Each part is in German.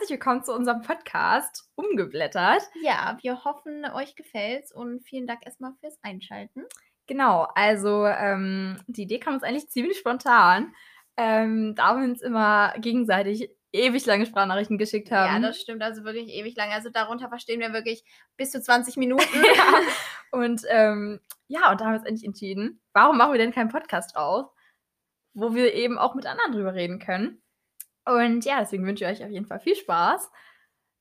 herzlich willkommen zu unserem Podcast Umgeblättert. Ja, wir hoffen, euch gefällt's und vielen Dank erstmal fürs Einschalten. Genau, also ähm, die Idee kam uns eigentlich ziemlich spontan, ähm, da wir uns immer gegenseitig ewig lange Sprachnachrichten geschickt haben. Ja, das stimmt, also wirklich ewig lang. Also darunter verstehen wir wirklich bis zu 20 Minuten. ja. Und ähm, ja, und da haben wir uns endlich entschieden, warum machen wir denn keinen Podcast draus, wo wir eben auch mit anderen drüber reden können. Und ja, deswegen wünsche ich euch auf jeden Fall viel Spaß.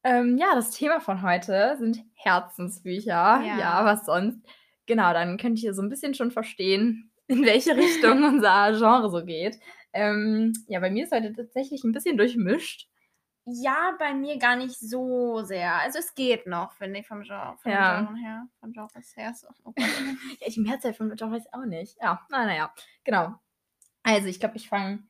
Ähm, ja, das Thema von heute sind Herzensbücher. Ja. ja, was sonst? Genau, dann könnt ihr so ein bisschen schon verstehen, in welche Richtung unser Genre so geht. Ähm, ja, bei mir ist heute tatsächlich ein bisschen durchmischt. Ja, bei mir gar nicht so sehr. Also es geht noch, finde ich, vom Genre, vom Ja. Genre her. Vom Genres her. So. Oh. Ja, die Mehrzahl von Genre weiß ich auch nicht. Ja, na, naja, genau. Also, ich glaube, ich fange.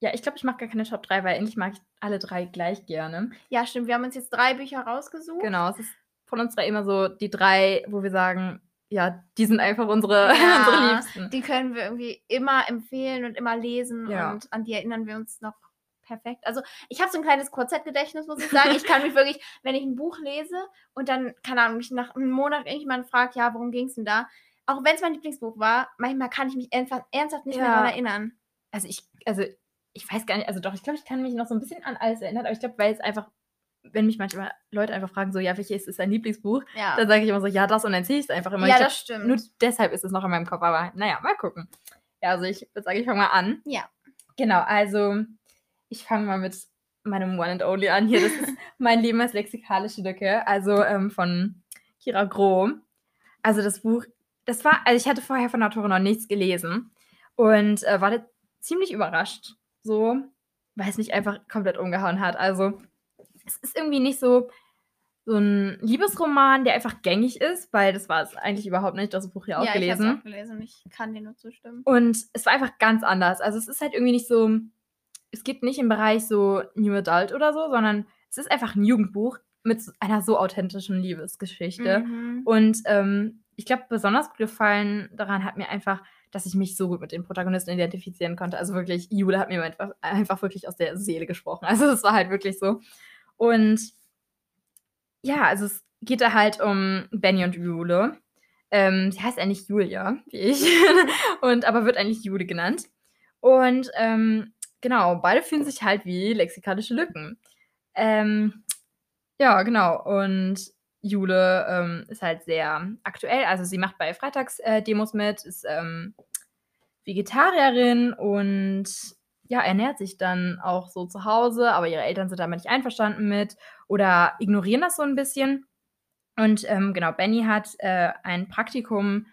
Ja, ich glaube, ich mache gar keine Top 3, weil eigentlich mag ich alle drei gleich gerne. ja, stimmt. Wir haben uns jetzt drei Bücher rausgesucht. Genau, es ist von uns drei immer so die drei, wo wir sagen, ja, die sind einfach unsere, Ja, unsere Liebsten. Die können wir irgendwie immer empfehlen und immer lesen Ja. und an die erinnern wir uns noch perfekt. Also ich habe so ein kleines Kurzzeitgedächtnis, muss ich sagen. Ich kann mich wirklich, wenn ich ein Buch lese und dann, keine Ahnung, mich nach einem Monat irgendjemand fragt, ja, worum ging es denn da? Auch wenn es mein Lieblingsbuch war, manchmal kann ich mich einfach ernsthaft nicht mehr Ja. daran erinnern. Also ich, also ich weiß gar nicht, also doch, ich glaube, ich kann mich noch so ein bisschen an alles erinnern, aber ich glaube, weil es einfach, wenn mich manchmal Leute einfach fragen, so, ja, welches ist dein Lieblingsbuch, Ja, dann sage ich immer so, ja, das und dann zähle ich es einfach immer. ja glaub, das stimmt. Nur deshalb ist es noch in meinem Kopf, aber naja, mal gucken. Ja, also ich würde sagen, ich fange mal an. Ja. Genau, also ich fange mal mit meinem One and Only an hier. Das ist mein Leben als lexikalische Lücke, also ähm, von Kira Groh. Also das Buch, das war, also ich hatte vorher von der Autorin noch nichts gelesen und äh, war ziemlich überrascht, so, weil es mich einfach komplett umgehauen hat. Also es ist irgendwie nicht so so ein Liebesroman, der einfach gängig ist, weil das war es eigentlich überhaupt nicht. Das Buch ja auch ja, ich gelesen. habe auch gelesen. Ich kann dir nur zustimmen. Und es war einfach ganz anders. Also es ist halt irgendwie nicht so, es geht nicht im Bereich so New Adult oder so, sondern es ist einfach ein Jugendbuch mit einer so authentischen Liebesgeschichte. Mhm. Und ähm, ich glaube, besonders gut gefallen daran hat mir einfach, dass ich mich so gut mit den Protagonisten identifizieren konnte. Also wirklich, Jule hat mir einfach, einfach wirklich aus der Seele gesprochen. Also es war halt wirklich so. Und ja, also es geht da halt um Benny und Jule. Ähm, sie heißt eigentlich Julia, wie ich. und aber wird eigentlich Jule genannt. Und ähm, genau, beide fühlen sich halt wie lexikalische Lücken. Ähm, ja, genau. Und Jule ähm, ist halt sehr aktuell. Also sie macht bei Freitagsdemos mit, ist ähm, Vegetarierin und ja, ernährt sich dann auch so zu Hause, aber ihre Eltern sind damit nicht einverstanden mit oder ignorieren das so ein bisschen. Und ähm, genau, Benny hat äh, ein Praktikum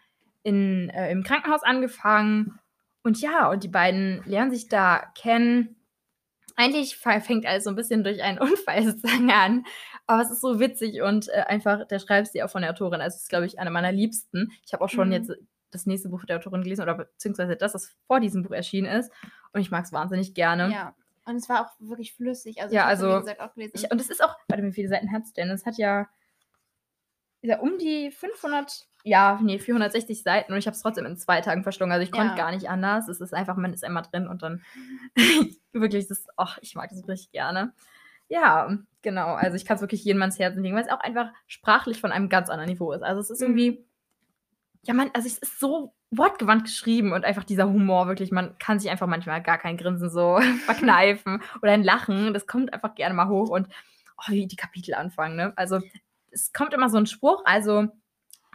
in, äh, im Krankenhaus angefangen. Und ja, und die beiden lernen sich da kennen. Eigentlich fängt alles so ein bisschen durch einen Unfall sozusagen an. Aber es ist so witzig und äh, einfach der Schreibstil auch von der Autorin. Also es ist, glaube ich, einer meiner liebsten. Ich habe auch schon Mhm. jetzt das nächste Buch der Autorin gelesen oder beziehungsweise das, das vor diesem Buch erschienen ist. Und ich mag es wahnsinnig gerne. Ja. Und es war auch wirklich flüssig. Also Ja, also wie gesagt, auch gelesen. Ich, und es ist auch, warte, wie viele Seiten hat es denn? Es hat ja, ja um die 500, ja, nee, 460 Seiten und ich habe es trotzdem in zwei Tagen verschlungen. Also ich konnte Ja. gar nicht anders. Es ist einfach, man ist einmal drin und dann wirklich, das, ach, ich mag das richtig gerne. Ja, genau. Also ich kann es wirklich jedem ans Herzen legen, weil es auch einfach sprachlich von einem ganz anderen Niveau ist. Also es ist Mhm. irgendwie, ja, man, also es ist so wortgewandt geschrieben und einfach dieser Humor wirklich, man kann sich einfach manchmal gar kein Grinsen so verkneifen oder ein Lachen, das kommt einfach gerne mal hoch und oh, wie die Kapitel anfangen, ne? Also es kommt immer so ein Spruch, also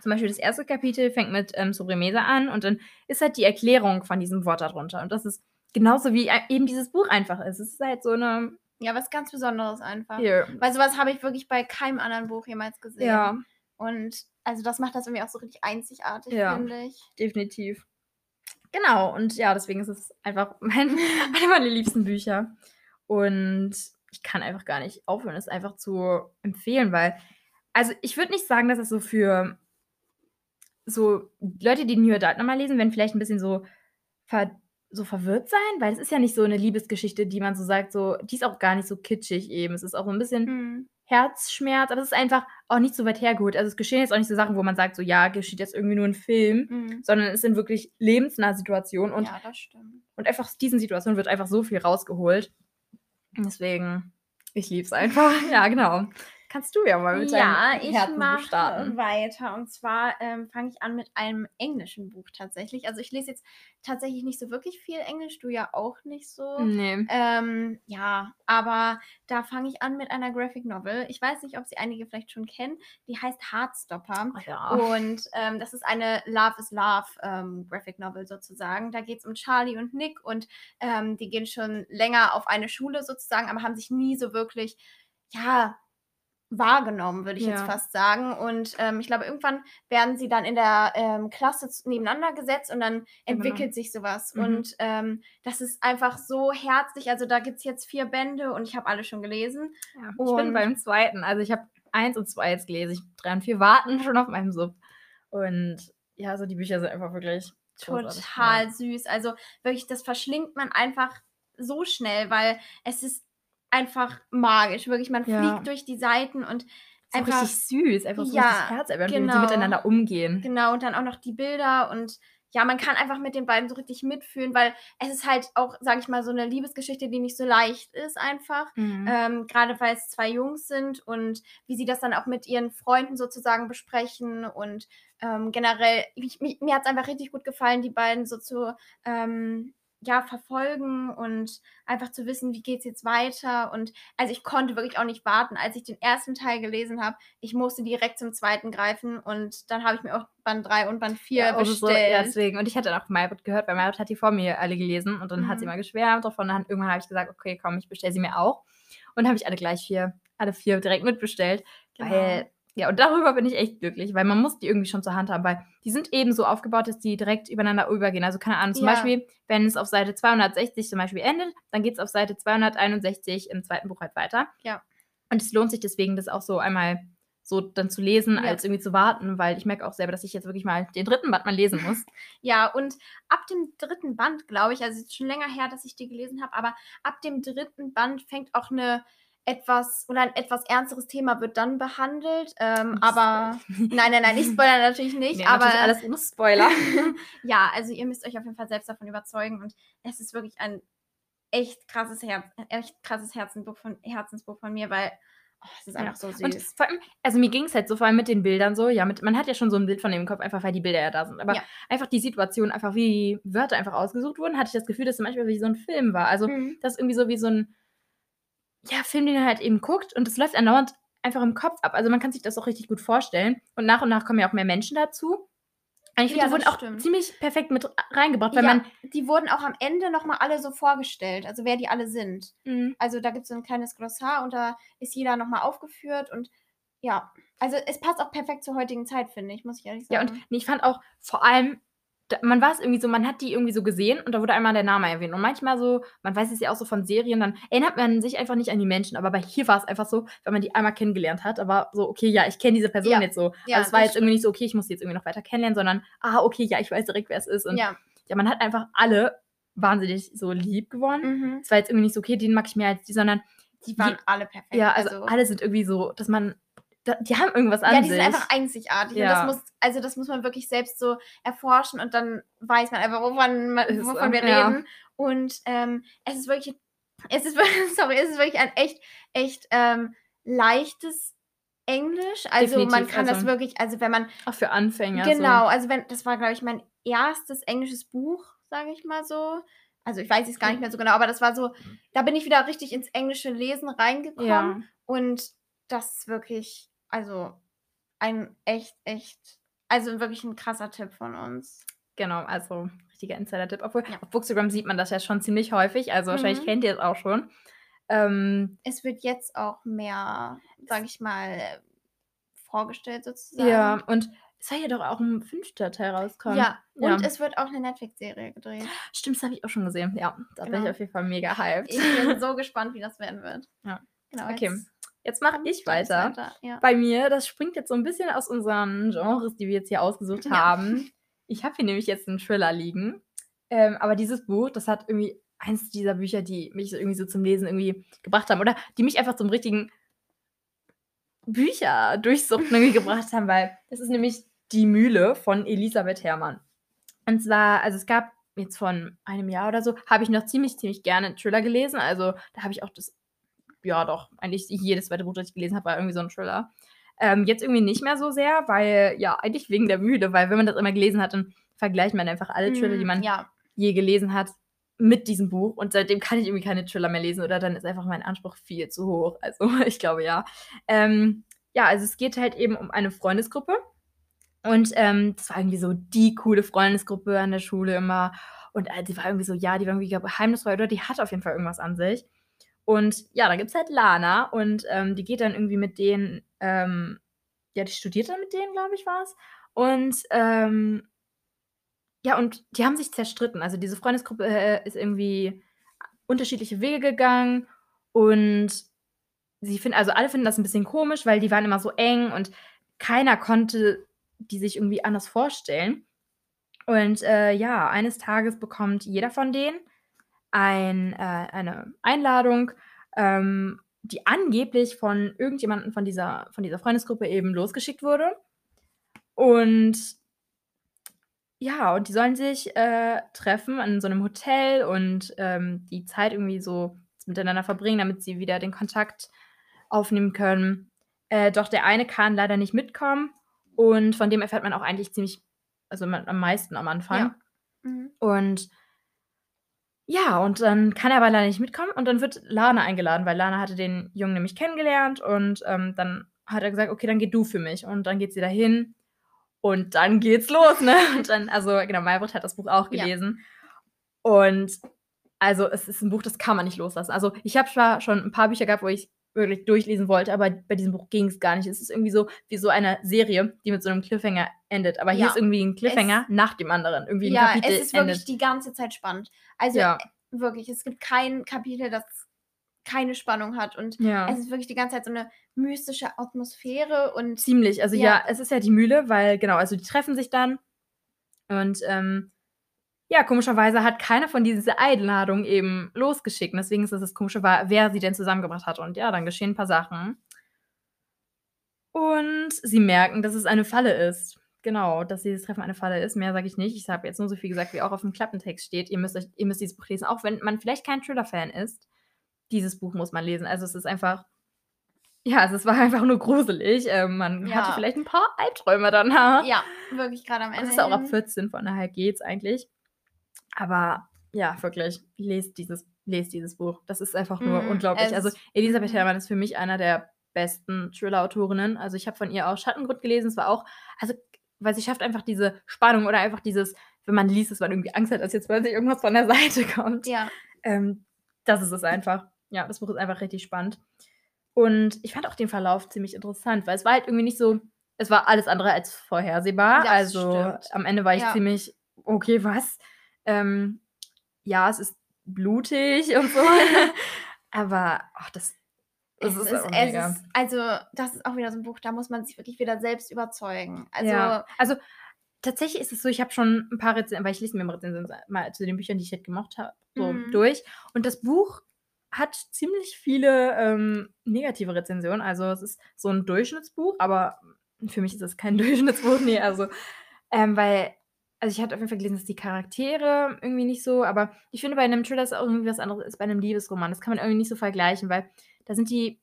zum Beispiel das erste Kapitel fängt mit ähm, Sobremesa an und dann ist halt die Erklärung von diesem Wort darunter und das ist genauso wie äh, eben dieses Buch einfach ist. Es ist halt so eine, ja, was ganz Besonderes einfach. hier, Weil sowas habe ich wirklich bei keinem anderen Buch jemals gesehen. ja, Und also das macht das irgendwie auch so richtig einzigartig, Ja. finde ich. definitiv. Genau, und ja, deswegen ist es einfach mein, eine meiner liebsten Bücher. Und ich kann einfach gar nicht aufhören, es einfach zu empfehlen, weil, also ich würde nicht sagen, dass es so für so Leute, die New Adult nochmal lesen, werden vielleicht ein bisschen so, ver, so verwirrt sein, weil es ist ja nicht so eine Liebesgeschichte, die man so sagt, so, die ist auch gar nicht so kitschig eben. Es ist auch so ein bisschen Mhm. Herzschmerz, aber es ist einfach auch nicht so weit hergeholt. Also es geschehen jetzt auch nicht so Sachen, wo man sagt, so ja, geschieht jetzt irgendwie nur ein Film, Mhm. sondern es sind wirklich lebensnahe Situationen und, ja, das stimmt. und einfach aus diesen Situationen wird einfach so viel rausgeholt. Deswegen, Ich lieb's einfach. Ja, genau. Kannst du ja mal mit Ja, deinem mache starten. weiter. Und zwar ähm, fange ich an mit einem englischen Buch tatsächlich. Also ich lese jetzt tatsächlich nicht so wirklich viel Englisch, du ja auch nicht so. Nee. Ähm, ja, aber da fange ich an mit einer Graphic Novel. Ich weiß nicht, ob sie einige vielleicht schon kennen. Die heißt Heartstopper. Ach ja. Und ähm, das ist eine Love is Love ähm, Graphic Novel sozusagen. Da geht es um Charlie und Nick und ähm, die gehen schon länger auf eine Schule sozusagen, aber haben sich nie so wirklich, ja, wahrgenommen, würde ich jetzt Ja. fast sagen. Und ähm, ich glaube, irgendwann werden sie dann in der ähm, Klasse nebeneinander gesetzt und dann entwickelt sich sowas. Mhm. Und ähm, das ist einfach so herzlich. Also da gibt es jetzt vier Bände und ich habe alle schon gelesen. Ja, ich bin beim zweiten. Also ich habe eins und zwei jetzt gelesen. Ich drei und vier warten schon auf meinem Sub. Und ja, so die Bücher sind einfach wirklich total süß. Also wirklich, das verschlingt man einfach so schnell, weil es ist einfach magisch. Wirklich, man Ja. fliegt durch die Seiten und einfach richtig süß, einfach so Ja, herzerwärmend, wie genau. sie miteinander umgehen. genau und dann auch noch die Bilder und ja, man kann einfach mit den beiden so richtig mitfühlen, weil es ist halt auch, sage ich mal, so eine Liebesgeschichte, die nicht so leicht ist einfach. Mhm. Ähm, Gerade weil es zwei Jungs sind und wie sie das dann auch mit ihren Freunden sozusagen besprechen und ähm, generell, ich, mich, mir hat es einfach richtig gut gefallen, die beiden so zu ähm, ja, verfolgen und einfach zu wissen, wie geht es jetzt weiter. Und also ich konnte wirklich auch nicht warten. Als ich den ersten Teil gelesen habe, ich musste direkt zum zweiten greifen und dann habe ich mir auch Band 3 und Band 4 Ja, so, bestellt. ja, deswegen. Und ich hatte auch Maybrit gehört, weil Maybrit hat die vor mir alle gelesen und dann hat sie Mhm. mal geschwärmt davon. Dann irgendwann habe ich gesagt, okay, komm, ich bestelle sie mir auch. Und habe ich alle gleich vier, alle vier direkt mitbestellt. Genau. Weil, ja, und darüber bin ich echt glücklich, weil man muss die irgendwie schon zur Hand haben, weil die sind eben so aufgebaut, dass die direkt übereinander übergehen. Also keine Ahnung, zum Ja. Beispiel, wenn es auf Seite 260 zum Beispiel endet, dann geht es auf Seite 261 im zweiten Buch halt weiter. Ja. Und es lohnt sich deswegen, das auch so einmal so dann zu lesen, Ja. als irgendwie zu warten, weil ich merke auch selber, dass ich jetzt wirklich mal den dritten Band mal lesen muss. Ja, und ab dem dritten Band, glaube ich, also es ist schon länger her, dass ich die gelesen habe, aber ab dem dritten Band fängt auch eine etwas oder ein etwas ernsteres Thema wird dann behandelt. Ähm, Nicht aber nein, nein, nein, ich spoilere natürlich nicht, Nee, aber natürlich alles ohne Spoiler. ja, also ihr müsst euch auf jeden Fall selbst davon überzeugen und es ist wirklich ein echt krasses Herz, echt krasses Herzensbuch von, Herzensbuch von mir, weil oh, es ist Ja. einfach so süß. Und vor allem, also mir ging es halt so vor allem mit den Bildern so, ja, mit, man hat ja schon so ein Bild von dem im Kopf, einfach weil die Bilder ja da sind. Aber Ja. einfach die Situation, einfach wie Wörter einfach ausgesucht wurden, hatte ich das Gefühl, dass es manchmal wie so ein Film war. Also Mhm. das ist irgendwie so wie so ein ja, Film, den er halt eben guckt und es läuft andauernd einfach im Kopf ab. Also man kann sich das auch richtig gut vorstellen. Und nach und nach kommen ja auch mehr Menschen dazu. Und ich finde, Ja, die wurden das auch stimmt. ziemlich perfekt mit reingebracht, weil ja, man. die wurden auch am Ende nochmal alle so vorgestellt, also wer die alle sind. Mhm. Also da gibt es so ein kleines Glossar und da ist jeder nochmal aufgeführt und ja, also es passt auch perfekt zur heutigen Zeit, finde ich, muss ich ehrlich Ja, sagen. und nee, ich fand auch vor allem, man war es irgendwie so, man hat die irgendwie so gesehen und da wurde einmal der Name erwähnt. Und manchmal so, man weiß es ja auch so von Serien, dann erinnert man sich einfach nicht an die Menschen. Aber bei hier war es einfach so, wenn man die einmal kennengelernt hat, aber so, okay, ja, ich kenne diese Person Ja. jetzt so. Ja, also es war jetzt irgendwie nicht so, okay, ich muss die jetzt irgendwie noch weiter kennenlernen, sondern, ah, okay, ja, ich weiß direkt, wer es ist. Und ja, ja. man hat einfach alle wahnsinnig so lieb gewonnen. Mhm. Es war jetzt irgendwie nicht so, okay, den mag ich mehr als die, sondern, Die waren alle perfekt. ja, also, alle sind irgendwie so, dass man, da, die haben irgendwas an ja, die sich. sind einfach einzigartig. Ja. Und das muss, also das muss man wirklich selbst so erforschen und dann weiß man einfach, wovon, man, wovon so, wir ja. reden. Und ähm, es ist wirklich, es ist wirklich, sorry, es ist wirklich ein echt, echt ähm, leichtes Englisch. Also man Definitiv, kann das also wirklich, also wenn man auch für Anfänger. Genau, also wenn, das war, glaube ich, mein erstes englisches Buch, sage ich mal so. Also ich weiß es gar nicht mehr so genau, aber das war so, da bin ich wieder richtig ins englische Lesen So. reingekommen. Ja. Und das ist wirklich, also ein echt, echt, also wirklich ein krasser Tipp von uns. Genau, also richtiger Insider-Tipp. Obwohl, Ja. auf Bookstagram sieht man das ja schon ziemlich häufig. Also wahrscheinlich Mhm. kennt ihr es auch schon. Ähm, Es wird jetzt auch mehr, sage ich mal, vorgestellt sozusagen. ja, und es soll ja doch auch ein fünfter Teil rauskommen. Ja, Ja. und es wird auch eine Netflix-Serie gedreht. Stimmt, das habe ich auch schon gesehen. Ja, da bin Genau. ich auf jeden Fall mega hyped. Ich bin so gespannt, wie das werden wird. Ja. Genau, Okay, jetzt Jetzt mache ich geht's weiter. Ja. Bei mir, das springt jetzt so ein bisschen aus unseren Genres, die wir jetzt hier ausgesucht Ja. haben. Ich habe hier nämlich jetzt einen Thriller liegen. Ähm, aber dieses Buch, das hat irgendwie eins dieser Bücher, die mich so irgendwie so zum Lesen irgendwie gebracht haben. Oder die mich einfach zum richtigen Bücher durchsuchten irgendwie gebracht haben, weil das ist nämlich Die Mühle von Elisabeth Herrmann. Und zwar, also es gab jetzt von einem Jahr oder so, habe ich noch ziemlich, ziemlich gerne Thriller gelesen. Also da habe ich auch das ja doch, eigentlich jedes zweite Buch, das ich gelesen habe, war irgendwie so ein Thriller. Ähm, jetzt irgendwie nicht mehr so sehr, weil, ja, eigentlich wegen der Mühle, weil wenn man das immer gelesen hat, dann vergleicht man einfach alle Thriller, die Mm, man ja. je gelesen hat, mit diesem Buch. Und seitdem kann ich irgendwie keine Thriller mehr lesen oder dann ist einfach mein Anspruch viel zu hoch. Also ich glaube ja. Ähm, ja, also es geht halt eben um eine Freundesgruppe. Und ähm, das war irgendwie so die coole Freundesgruppe an der Schule immer. Und äh, die war irgendwie so, ja, die war irgendwie geheimnisvoll oder die hat auf jeden Fall irgendwas an sich. Und ja, dann gibt es halt Lana und ähm, die geht dann irgendwie mit denen, ähm, ja, die studiert dann mit denen, glaube ich, war es. Und ähm, ja, und die haben sich zerstritten. Also diese Freundesgruppe äh, ist irgendwie unterschiedliche Wege gegangen und sie finden, also alle finden das ein bisschen komisch, weil die waren immer so eng und keiner konnte die sich irgendwie anders vorstellen. Und äh, ja, eines Tages bekommt jeder von denen ein, äh, eine Einladung, ähm, die angeblich von irgendjemandem von dieser, von dieser Freundesgruppe eben losgeschickt wurde. Und ja, und die sollen sich äh, treffen an so einem Hotel und ähm, die Zeit irgendwie so miteinander verbringen, damit sie wieder den Kontakt aufnehmen können. Äh, doch der eine kann leider nicht mitkommen und von dem erfährt man auch eigentlich ziemlich, also man, am meisten am Anfang. Ja. Mhm. Und ja, und dann kann er aber leider nicht mitkommen und dann wird Lana eingeladen, weil Lana hatte den Jungen nämlich kennengelernt und ähm, dann hat er gesagt, okay, dann geh du für mich. Und dann geht sie dahin und dann geht's los, ne? Und dann, also genau, Maybrit hat das Buch auch Ja. gelesen. Und also es ist ein Buch, das kann man nicht loslassen. Also ich habe zwar schon ein paar Bücher gehabt, wo ich wirklich durchlesen wollte, aber bei diesem Buch ging es gar nicht. Es ist irgendwie so wie so eine Serie, die mit so einem Cliffhanger endet. Aber hier Ja. ist irgendwie ein Cliffhanger nach dem anderen. Irgendwie ein Ja, Kapitel es ist wirklich endet. die ganze Zeit spannend. Also Ja. äh, wirklich, es gibt kein Kapitel, das keine Spannung hat und Ja. es ist wirklich die ganze Zeit so eine mystische Atmosphäre und Ziemlich. Also ja. Ja. es ist ja die Mühle, weil genau, also die treffen sich dann und ähm, ja, komischerweise hat keiner von diese Einladung eben losgeschickt. Und deswegen ist es das Komische, war, wer sie denn zusammengebracht hat. Und ja, dann geschehen ein paar Sachen. Und sie merken, dass es eine Falle ist. Genau, dass dieses Treffen eine Falle ist. Mehr sage ich nicht. Ich habe jetzt nur so viel gesagt, wie auch auf dem Klappentext steht. Ihr müsst, euch, ihr müsst dieses Buch lesen, auch wenn man vielleicht kein Thriller-Fan ist. Dieses Buch muss man lesen. Also es ist einfach, ja, also es war einfach nur gruselig. Ähm, man Ja. hatte vielleicht ein paar Albträume danach. ja, wirklich gerade am Ende. Es ist auch ab hin. 14, von daher geht's eigentlich. Aber ja, wirklich, lest dieses, lest dieses Buch. Das ist einfach nur Mhm, unglaublich. Also Elisabeth mhm. Herrmann ist für mich einer der besten Thriller-Autorinnen. Also ich habe von ihr auch Schattengrund gelesen. Es war auch, also, weil sie schafft einfach diese Spannung oder einfach dieses, wenn man liest, dass man irgendwie Angst hat, dass jetzt plötzlich irgendwas von der Seite kommt. Ja, Ähm, das ist es einfach. Ja, das Buch ist einfach richtig spannend. Und ich fand auch den Verlauf ziemlich interessant, weil es war halt irgendwie nicht so, es war alles andere als vorhersehbar. Das also stimmt. am Ende war ich Ja. ziemlich, okay, was? Ähm, ja, es ist blutig und so. Aber ach, das, das es ist, ist, auch es ist, also das ist auch wieder so ein Buch, da muss man sich wirklich wieder selbst überzeugen. Also ja. also tatsächlich ist es so, ich habe schon ein paar Rezensionen, weil ich lese mir immer Rezensionen mal zu den Büchern, die ich halt gemocht habe, so Mhm. durch. Und das Buch hat ziemlich viele ähm, negative Rezensionen. Also es ist so ein Durchschnittsbuch, aber für mich ist es kein Durchschnittsbuch, nee, also ähm, weil, also ich hatte auf jeden Fall gelesen, dass die Charaktere irgendwie nicht so, aber ich finde bei einem Thriller ist auch irgendwie was anderes als bei einem Liebesroman. Das kann man irgendwie nicht so vergleichen, weil da sind die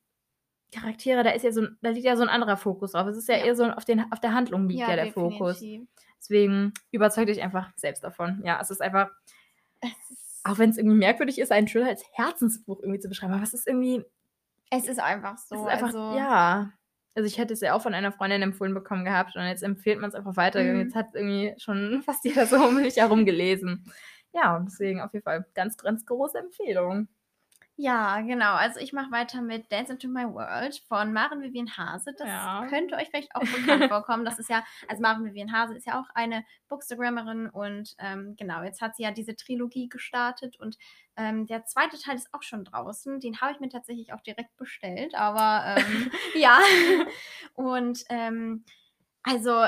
Charaktere, da ist ja so, da liegt ja so ein anderer Fokus drauf. Es ist ja, Ja. eher so auf, den, auf der Handlung liegt ja, der Fokus. definitiv. Deswegen überzeugt euch einfach selbst davon. Ja, es ist einfach, Es ist, auch wenn es irgendwie merkwürdig ist, einen Thriller als Herzensbuch irgendwie zu beschreiben, aber es ist irgendwie, es ist einfach so. es ist einfach, also, ja. Also ich hätte es ja auch von einer Freundin empfohlen bekommen gehabt und jetzt empfiehlt man es einfach weiter. Mhm. Jetzt hat irgendwie schon fast jeder so um mich herum gelesen. Ja, und deswegen auf jeden Fall ganz, ganz große Empfehlung. Ja, genau. Also ich mache weiter mit Dance into My World von Maren Vivian Hase. Das Ja. könnte euch vielleicht auch bekannt vorkommen. Das ist ja, also Maren Vivian Hase ist ja auch eine Bookstagrammerin und ähm, genau, jetzt hat sie ja diese Trilogie gestartet und ähm, der zweite Teil ist auch schon draußen. Den habe ich mir tatsächlich auch direkt bestellt, aber ähm, ja. Und ähm, also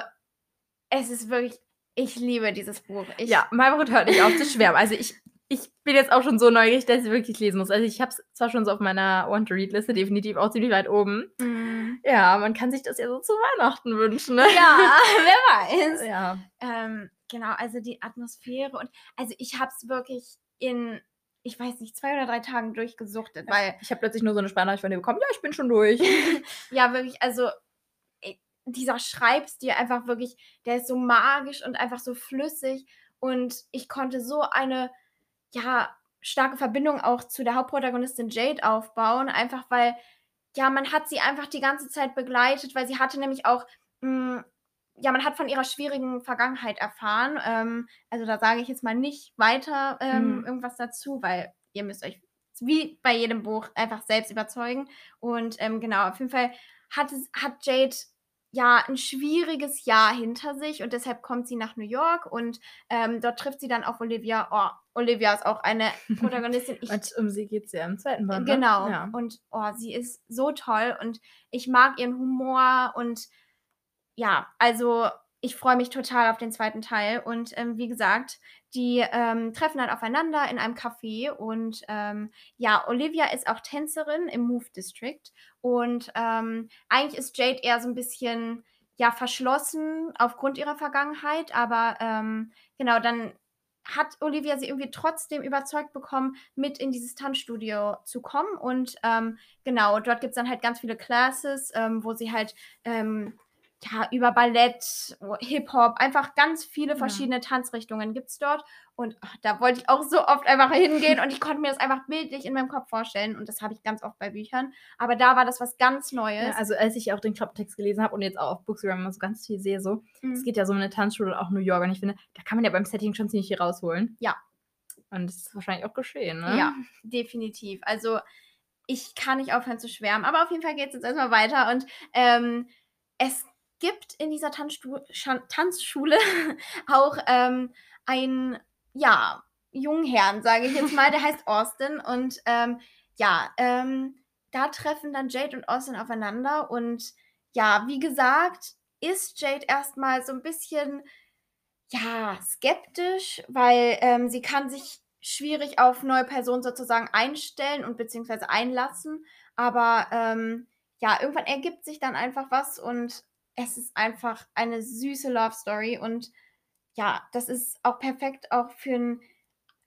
es ist wirklich, ich liebe dieses Buch. Ich, ja, Malbrot hört nicht auf zu schwärmen. Also ich, ich bin jetzt auch schon so neugierig, dass ich wirklich lesen muss. Also ich habe es zwar schon so auf meiner Want-to-Read-Liste, definitiv auch ziemlich weit oben. Mm, Ja, man kann sich das ja so zu Weihnachten wünschen, ne? ja, wer weiß. Ja. Ähm, genau, also die Atmosphäre und also ich habe es wirklich in ich weiß nicht, zwei oder drei Tagen durchgesuchtet, weil. Ich habe plötzlich nur so eine Sprachnachricht von dir bekommen. Ja, ich bin schon durch. ja, wirklich, also dieser Schreibstil einfach wirklich, der ist so magisch und einfach so flüssig. Und ich konnte so eine, ja, starke Verbindung auch zu der Hauptprotagonistin Jade aufbauen, einfach weil, ja, man hat sie einfach die ganze Zeit begleitet, weil sie hatte nämlich auch, mh, hm, ja, man hat von ihrer schwierigen Vergangenheit erfahren. Ähm, also da sage ich jetzt mal nicht weiter ähm, mhm. irgendwas dazu, weil ihr müsst euch wie bei jedem Buch einfach selbst überzeugen. Und ähm, genau, auf jeden Fall hat, es, hat Jade ja ein schwieriges Jahr hinter sich und deshalb kommt sie nach New York und ähm, dort trifft sie dann auf Olivia. Oh, Olivia ist auch eine Protagonistin. Ich, und um sie geht es ja im zweiten Band. Ne? Genau. Ja. Und oh, sie ist so toll und ich mag ihren Humor und ja, also ich freue mich total auf den zweiten Teil. Und ähm, wie gesagt, die ähm, treffen dann aufeinander in einem Café. Und ähm, ja, Olivia ist auch Tänzerin im Move District. Und ähm, eigentlich ist Jade eher so ein bisschen ja verschlossen aufgrund ihrer Vergangenheit. Aber ähm, genau, dann hat Olivia sie irgendwie trotzdem überzeugt bekommen, mit in dieses Tanzstudio zu kommen. Und ähm, genau, dort gibt es dann halt ganz viele Classes, wo sie halt ja, über Ballett, Hip-Hop, einfach ganz viele verschiedene ja. Tanzrichtungen gibt es dort. Und ach, da wollte ich auch so oft einfach hingehen und ich konnte mir das einfach bildlich in meinem Kopf vorstellen. Und das habe ich ganz oft bei Büchern. Aber da war das was ganz Neues. Ja, also als ich auch den Klappentext gelesen habe und jetzt auch auf Bookstagram immer so ganz viel sehe, so, mhm. es geht ja so um eine Tanzschule, auch New York. Und ich finde, da kann man ja beim Setting schon ziemlich viel rausholen. Ja. Und das ist wahrscheinlich auch geschehen, ne? Ja, definitiv. Also ich kann nicht aufhören zu schwärmen. Aber auf jeden Fall geht es jetzt erstmal weiter. Und ähm, es gibt in dieser Tanzstu Tanzschule auch ähm, einen, ja, Jungherrn, sage ich jetzt mal, der heißt Austin. Und ähm, ja, ähm, da treffen dann Jade und Austin aufeinander. Und ja, wie gesagt, ist Jade erstmal so ein bisschen, ja, skeptisch, weil ähm, sie kann sich schwierig auf neue Personen sozusagen einstellen und beziehungsweise einlassen. Aber ähm, ja, irgendwann ergibt sich dann einfach was und es ist einfach eine süße Love Story und ja, das ist auch perfekt auch für einen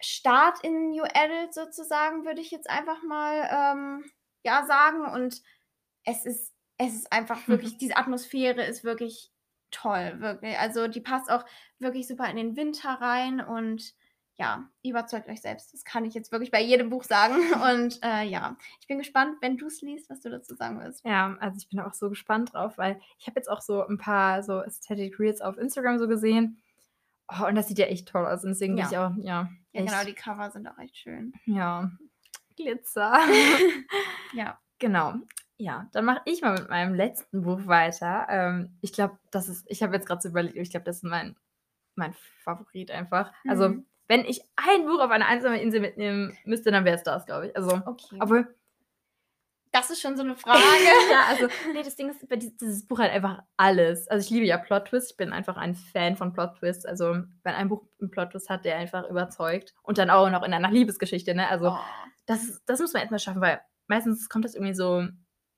Start in New Adult sozusagen, würde ich jetzt einfach mal ähm, ja sagen. Und es ist, es ist einfach wirklich, diese Atmosphäre ist wirklich toll, wirklich. Also die passt auch wirklich super in den Winter rein und ja, überzeugt euch selbst. Das kann ich jetzt wirklich bei jedem Buch sagen. Und äh, ja, ich bin gespannt, wenn du es liest, was du dazu sagen wirst. Ja, also ich bin auch so gespannt drauf, weil ich habe jetzt auch so ein paar so Aesthetic Reels auf Instagram so gesehen. Oh, und das sieht ja echt toll aus. Und deswegen ja. bin ich auch, ja. Ja, genau, die Cover sind auch echt schön. Ja. Glitzer. ja. Genau. Ja, dann mache ich mal mit meinem letzten Buch weiter. Ähm, ich glaube, das ist, ich habe jetzt gerade so überlegt, ich glaube, das ist mein, mein Favorit einfach. Also mhm. Also wenn ich ein Buch auf einer einsamen Insel mitnehmen müsste, dann wäre es das, glaube ich. Also, okay. obwohl. Das ist schon so eine Frage. ja, also, nee, das Ding ist, dieses Buch hat einfach alles. Also, ich liebe ja Plot-Twists. Ich bin einfach ein Fan von Plot-Twists. Also, wenn ein Buch einen Plot-Twist hat, der einfach überzeugt. Und dann auch noch in einer Liebesgeschichte, ne? Also, oh. das, das muss man erstmal schaffen, weil meistens kommt das irgendwie so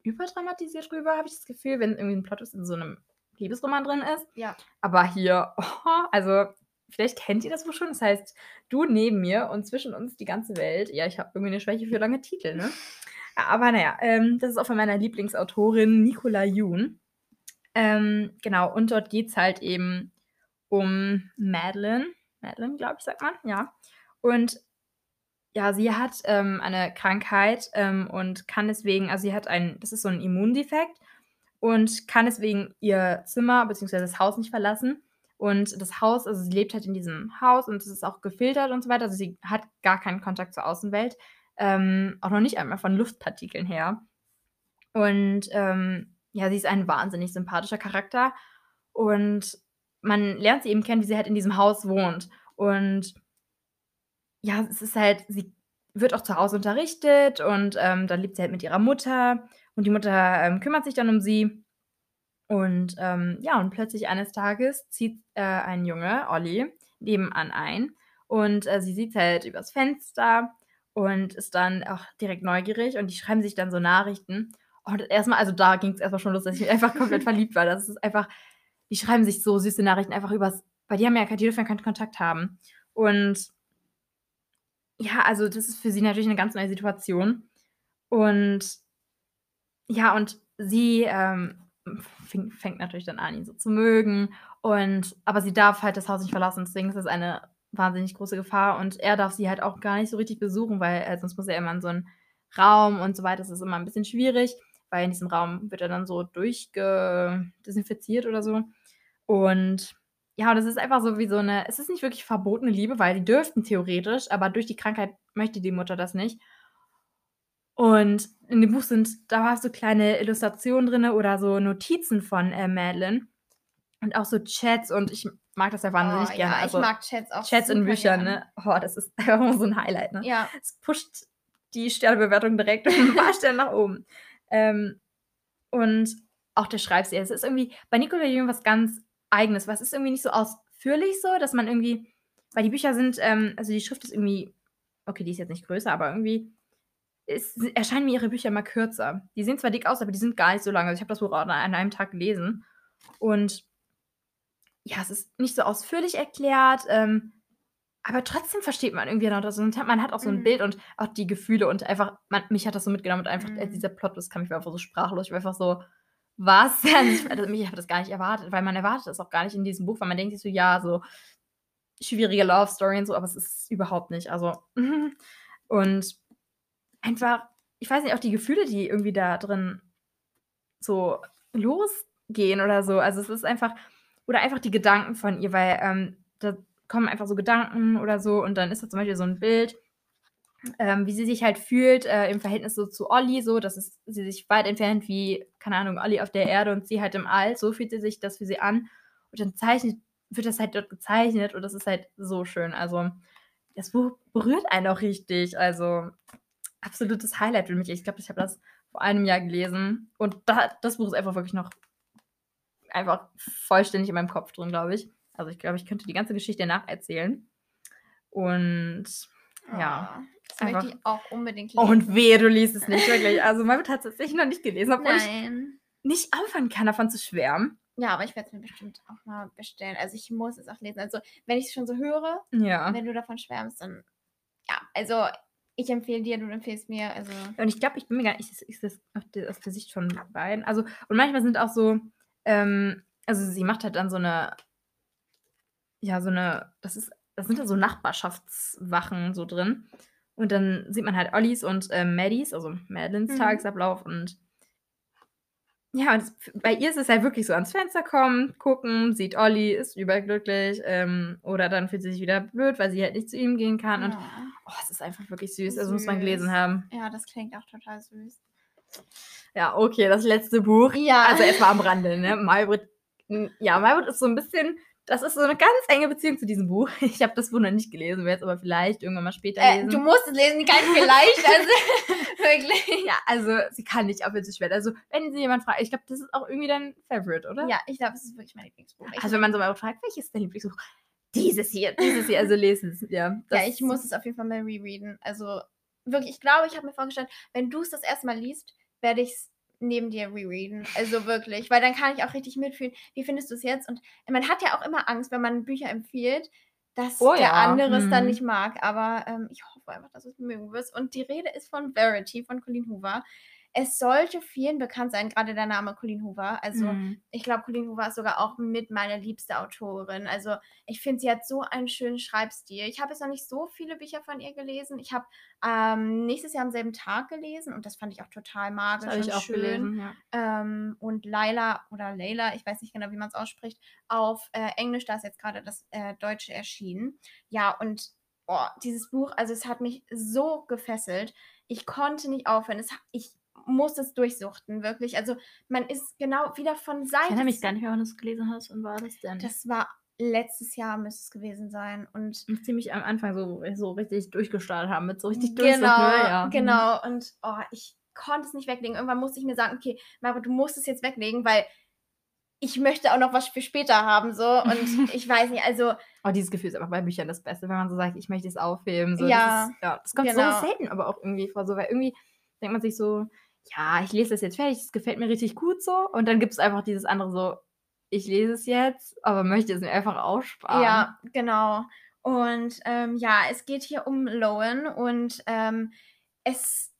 überdramatisiert rüber, habe ich das Gefühl, wenn irgendwie ein Plot-Twist in so einem Liebesroman drin ist. Ja. Aber hier, oh, also vielleicht kennt ihr das Buch schon. Das heißt, du neben mir und zwischen uns die ganze Welt. Ja, ich habe irgendwie eine Schwäche für lange Titel, ne? Aber naja, ähm, das ist auch von meiner Lieblingsautorin Nicola Yoon. Ähm, genau, und dort geht es halt eben um Madeline. Madeline, glaube ich, sagt man, ja. Und ja, sie hat ähm, eine Krankheit ähm, und kann deswegen, also sie hat ein, das ist so ein Immundefekt und kann deswegen ihr Zimmer bzw. das Haus nicht verlassen und das Haus, also sie lebt halt in diesem Haus und es ist auch gefiltert und so weiter. Also sie hat gar keinen Kontakt zur Außenwelt. Ähm, auch noch nicht einmal von Luftpartikeln her. Und ähm, ja, sie ist ein wahnsinnig sympathischer Charakter. Und man lernt sie eben kennen, wie sie halt in diesem Haus wohnt. Und ja, es ist halt, sie wird auch zu Hause unterrichtet und ähm, dann lebt sie halt mit ihrer Mutter. Und die Mutter ähm, kümmert sich dann um sie. Und ähm, ja, und plötzlich eines Tages zieht äh, ein Junge, Olli, nebenan ein. Und äh, sie sieht halt übers Fenster und ist dann auch direkt neugierig und die schreiben sich dann so Nachrichten. Und erstmal, also da ging es erstmal schon los, dass ich einfach komplett verliebt war. Das ist einfach, die schreiben sich so süße Nachrichten einfach übers, weil die haben ja, dürfen ja keinen Kontakt haben. Und ja, also das ist für sie natürlich eine ganz neue Situation. Und ja, und sie ähm, fing, fängt natürlich dann an, ihn so zu mögen. Und aber sie darf halt das Haus nicht verlassen. Deswegen ist das eine wahnsinnig große Gefahr. Und er darf sie halt auch gar nicht so richtig besuchen, weil äh, sonst muss er immer in so einen Raum und so weiter. Das ist immer ein bisschen schwierig, weil in diesem Raum wird er dann so durchgedesinfiziert oder so. Und ja, und es ist einfach so wie so eine, es ist nicht wirklich verbotene Liebe, weil die dürften theoretisch, aber durch die Krankheit möchte die Mutter das nicht. Und in dem Buch sind da so kleine Illustrationen drin oder so Notizen von äh, Madeline. Und auch so Chats und ich mag das ja wahnsinnig oh, gerne. Ja, also ich mag Chats auch. Chats in Büchern, gern. ne? Oh, das ist einfach immer so ein Highlight, ne? Ja. Es pusht die Sternebewertung direkt ein paar Stellen nach oben. Ähm, und auch der Schreibstil. Es ist irgendwie bei Nicola Jung was ganz Eigenes, was ist irgendwie nicht so ausführlich so, dass man irgendwie, weil die Bücher sind, ähm, also die Schrift ist irgendwie, okay, die ist jetzt nicht größer, aber irgendwie ist, erscheinen mir ihre Bücher immer kürzer. Die sehen zwar dick aus, aber die sind gar nicht so lang. Also ich habe das Buch auch an einem Tag gelesen. Und ja, es ist nicht so ausführlich erklärt, ähm, aber trotzdem versteht man irgendwie noch das. Und man hat auch so ein Mhm. Bild und auch die Gefühle und einfach, man, mich hat das so mitgenommen und einfach äh, Mhm. dieser Plot, das kam ich war einfach so sprachlos. Ich war einfach so, was? Also ich, also ich habe das gar nicht erwartet, weil man erwartet das auch gar nicht in diesem Buch, weil man denkt sich so, ja, so schwierige Love Story und so, aber es ist überhaupt nicht. Also, und einfach, ich weiß nicht, auch die Gefühle, die irgendwie da drin so losgehen oder so. Also es ist einfach, oder einfach die Gedanken von ihr, weil ähm, da kommen einfach so Gedanken oder so und dann ist da zum Beispiel so ein Bild, ähm, wie sie sich halt fühlt äh, im Verhältnis so zu Olli, so, dass es, sie sich weit entfernt wie, keine Ahnung, Olli auf der Erde und sie halt im All, so fühlt sie sich das für sie an. Und dann zeichnet, wird das halt dort gezeichnet und das ist halt so schön, also das Buch berührt einen auch richtig, also absolutes Highlight für mich. Ich glaube, ich habe das vor einem Jahr gelesen und da, das Buch ist einfach wirklich noch einfach vollständig in meinem Kopf drin, glaube ich. Also ich glaube, ich könnte die ganze Geschichte nacherzählen. Und ja. Oh, das Einfach- möchte ich auch unbedingt lesen. Und wehe, du liest es nicht wirklich. Also hat es tatsächlich noch nicht gelesen, obwohl ich Nein. nicht aufhören kann, davon zu schwärmen. Ja, aber ich werde es mir bestimmt auch mal bestellen. Also ich muss es auch lesen. Also wenn ich es schon so höre, Ja. wenn du davon schwärmst, dann ja, also ich empfehle dir, du empfehlst mir. Also Und ich glaube, ich bin mir gar nicht, ist das aus der Sicht von beiden. Also, und manchmal sind auch so, ähm, also sie macht halt dann so eine, ja, so eine, das ist, das sind da so Nachbarschaftswachen so drin. Und dann sieht man halt Ollis und ähm, Maddies, also Madelines Mhm. Tagesablauf und ja, und es, bei ihr ist es halt wirklich so ans Fenster kommen, gucken, sieht Olli, ist überglücklich, ähm, oder dann fühlt sie sich wieder blöd, weil sie halt nicht zu ihm gehen kann. Und ja. Oh, es ist einfach wirklich süß. Also muss man Süß. gelesen haben. ja, das klingt auch total süß. Ja, okay, das letzte Buch. Ja. Also erstmal am Rande, ne? Malbrit, ja, Malbrit ist so ein bisschen, das ist so eine ganz enge Beziehung zu diesem Buch. Ich habe das Buch noch nicht gelesen, werde es aber vielleicht irgendwann mal später Äh, lesen. du musst es lesen, ganz vielleicht. Also wirklich. ja, also sie kann nicht aufhören zu schwer. Also wenn sie jemand fragt, ich glaube, das ist auch irgendwie dein Favorite, oder? Ja, ich glaube, es ist wirklich mein Lieblingsbuch. Ich, Also wenn man so mal fragt, welches ist dein Lieblingsbuch? Dieses hier, dieses hier, also lesen es, ja. ja, ich muss es auf jeden Fall mal rereaden. Also wirklich, ich glaube, ich habe mir vorgestellt, wenn du es das erste Mal liest, werde ich es neben dir rereaden. Also wirklich, weil dann kann ich auch richtig mitfühlen. Wie findest du es jetzt? Und man hat ja auch immer Angst, wenn man Bücher empfiehlt, dass Oh der ja, andere es dann mhm. nicht mag. Aber ähm, ich hoffe einfach, dass du es mögen wirst. Und die Rede ist von Verity, von Colleen Hoover. Es sollte vielen bekannt sein, gerade der Name Colleen Hoover. Also Mhm. ich glaube, Colleen Hoover ist sogar auch mit meine liebste Autorin. Also ich finde, sie hat so einen schönen Schreibstil. Ich habe jetzt noch nicht so viele Bücher von ihr gelesen. Ich habe ähm, nächstes Jahr am selben Tag gelesen und das fand ich auch total Das magisch ich und auch schön. gelesen, ja. Ähm, und Laila oder Leila, ich weiß nicht genau, wie man es ausspricht, auf äh, Englisch, da ist jetzt gerade das äh, Deutsche erschienen. Ja, und oh, dieses Buch, also es hat mich so gefesselt. Ich konnte nicht aufhören. Es, ich musste es durchsuchten, wirklich. Also man ist genau wieder von Ich Seite. erinnere mich gar nicht mehr, wann du es gelesen hast. Wann war das denn? Das war letztes Jahr, müsste es gewesen sein. Und ziemlich am Anfang so, so richtig durchgestartet haben, mit so richtig genau, ne? Ja. genau. Und oh, ich konnte es nicht weglegen. Irgendwann musste ich mir sagen, okay, Mara, du musst es jetzt weglegen, weil ich möchte auch noch was für später haben, so. Und ich weiß nicht, also Oh, dieses Gefühl ist einfach bei Büchern das Beste, wenn man so sagt, ich möchte es aufheben. So, Ja, das, ist, ja, das kommt genau. so selten aber auch irgendwie vor, so, weil irgendwie denkt man sich so, ja, ich lese das jetzt fertig, es gefällt mir richtig gut so. Und dann gibt es einfach dieses andere so, ich lese es jetzt, aber möchte es mir einfach aussparen. Ja, genau. Und ähm, ja, es geht hier um Lowen und ähm, es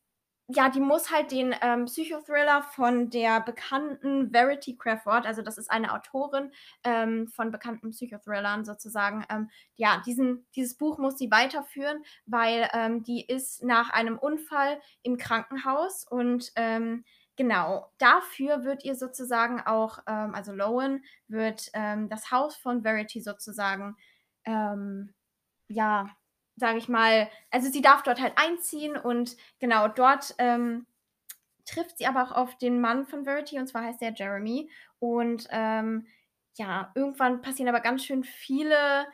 ja, die muss halt den ähm, Psychothriller von der bekannten Verity Crawford, also das ist eine Autorin ähm, von bekannten Psychothrillern sozusagen, ähm, ja, diesen, dieses Buch muss sie weiterführen, weil ähm, die ist nach einem Unfall im Krankenhaus und ähm, genau, dafür wird ihr sozusagen auch, ähm, also Lowen wird das Haus von Verity sozusagen, ja, sage ich mal, also sie darf dort halt einziehen und genau dort ähm, trifft sie aber auch auf den Mann von Verity und zwar heißt der Jeremy und ähm, ja, irgendwann passieren aber ganz schön viele,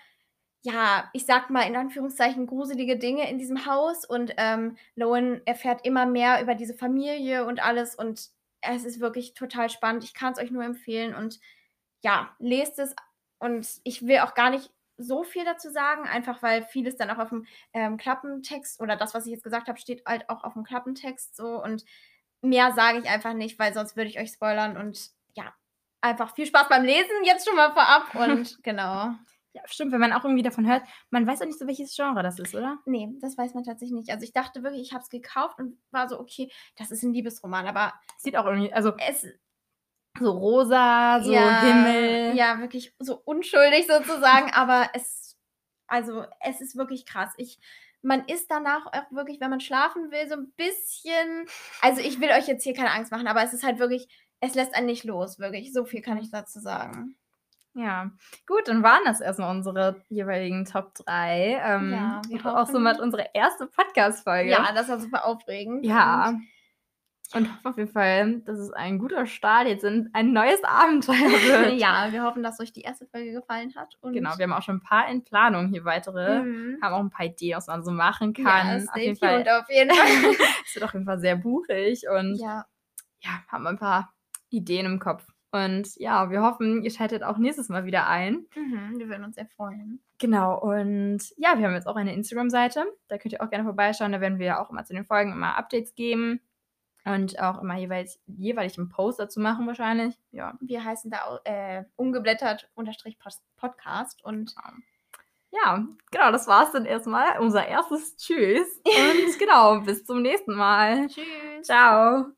ja, ich sag mal in Anführungszeichen gruselige Dinge in diesem Haus und ähm, Lowen erfährt immer mehr über diese Familie und alles und es ist wirklich total spannend. Ich kann es euch nur empfehlen und ja, lest es und ich will auch gar nicht so viel dazu sagen, einfach weil vieles dann auch auf dem ähm, Klappentext oder das, was ich jetzt gesagt habe, steht halt auch auf dem Klappentext so und mehr sage ich einfach nicht, weil sonst würde ich euch spoilern und ja, einfach viel Spaß beim Lesen jetzt schon mal vorab und genau. Ja, stimmt, wenn man auch irgendwie davon hört, man weiß auch nicht so, welches Genre das ist, oder? Nee, das weiß man tatsächlich nicht. Also ich dachte wirklich, ich habe es gekauft und war so, okay, das ist ein Liebesroman, aber sieht auch irgendwie, also es so rosa, so ja, Himmel. Ja, wirklich so unschuldig sozusagen, aber es, also es ist wirklich krass. Ich, man ist danach auch wirklich, wenn man schlafen will, so ein bisschen. Also ich will euch jetzt hier keine Angst machen, aber es ist halt wirklich, es lässt einen nicht los, wirklich. So viel kann ich dazu sagen. Ja, gut, dann waren das erstmal unsere jeweiligen Top 3. Ähm, ja, wir auch somit unsere erste Podcast-Folge. Ja, das war super aufregend. Ja. Und und hoffe auf jeden Fall, dass es ein guter Start jetzt in ein neues Abenteuer wird. ja, wir hoffen, dass euch die erste Folge gefallen hat. genau, wir haben auch schon ein paar in Planung hier weitere. Mhm. Haben auch ein paar Ideen, was man so machen kann. Ja, auf jeden Fall. auf jeden Fall. es wird auf jeden Fall sehr buchig und ja. ja, haben ein paar Ideen im Kopf. Und ja, wir hoffen, ihr schaltet auch nächstes Mal wieder ein. Mhm, wir würden uns sehr freuen. Genau, und ja, wir haben jetzt auch eine Instagram-Seite. Da könnt ihr auch gerne vorbeischauen. Da werden wir auch immer zu den Folgen immer Updates geben. Und auch immer jeweils jeweilig einen Post dazu machen wahrscheinlich. Ja. Wir heißen da äh, ungeblättert unterstrich Podcast und ja, genau, das war's dann erstmal. Unser erstes Tschüss. Und genau, bis zum nächsten Mal. Tschüss. Ciao.